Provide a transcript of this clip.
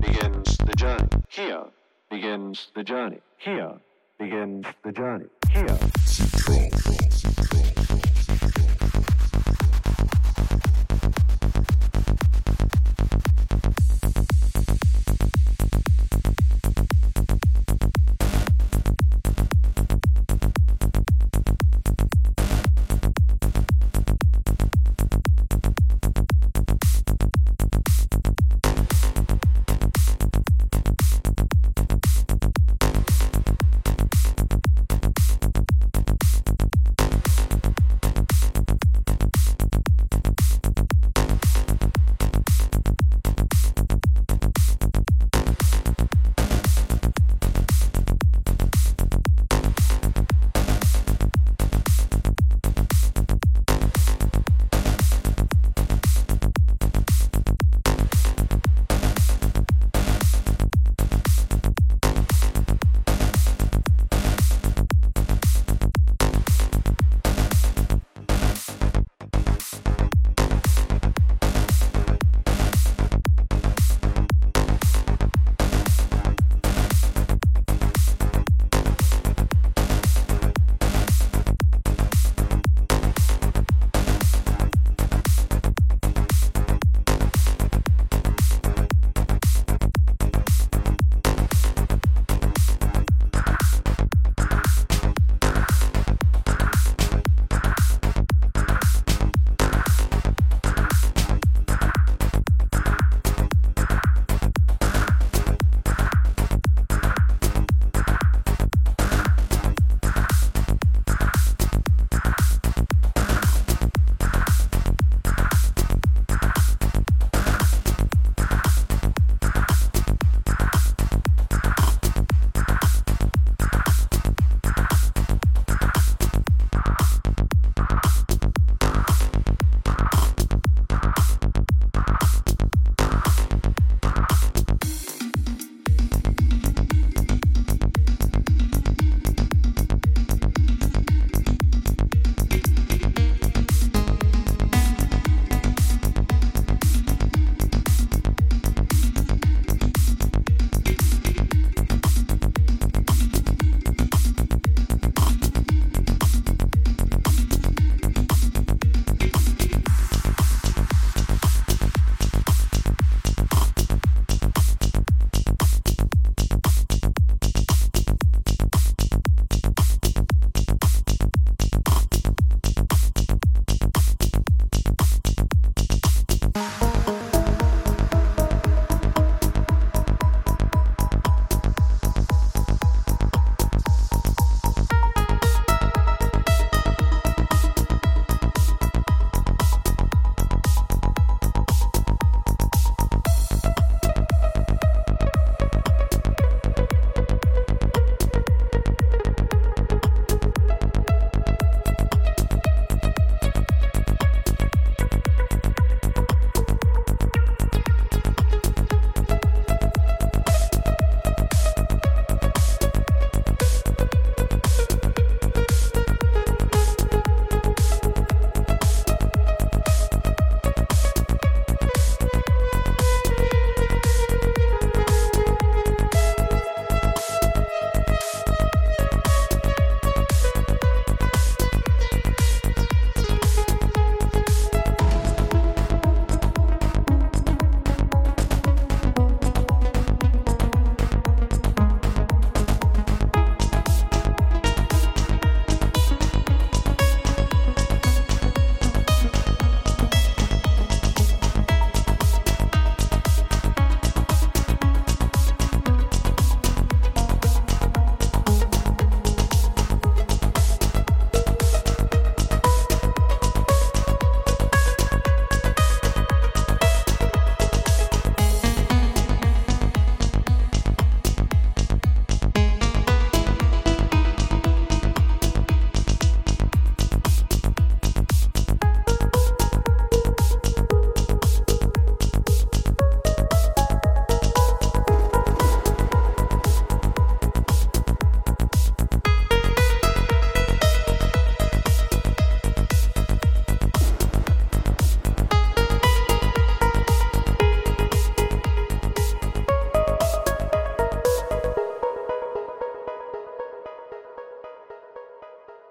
begins the journey. Here begins the journey. Here begins the journey. Here.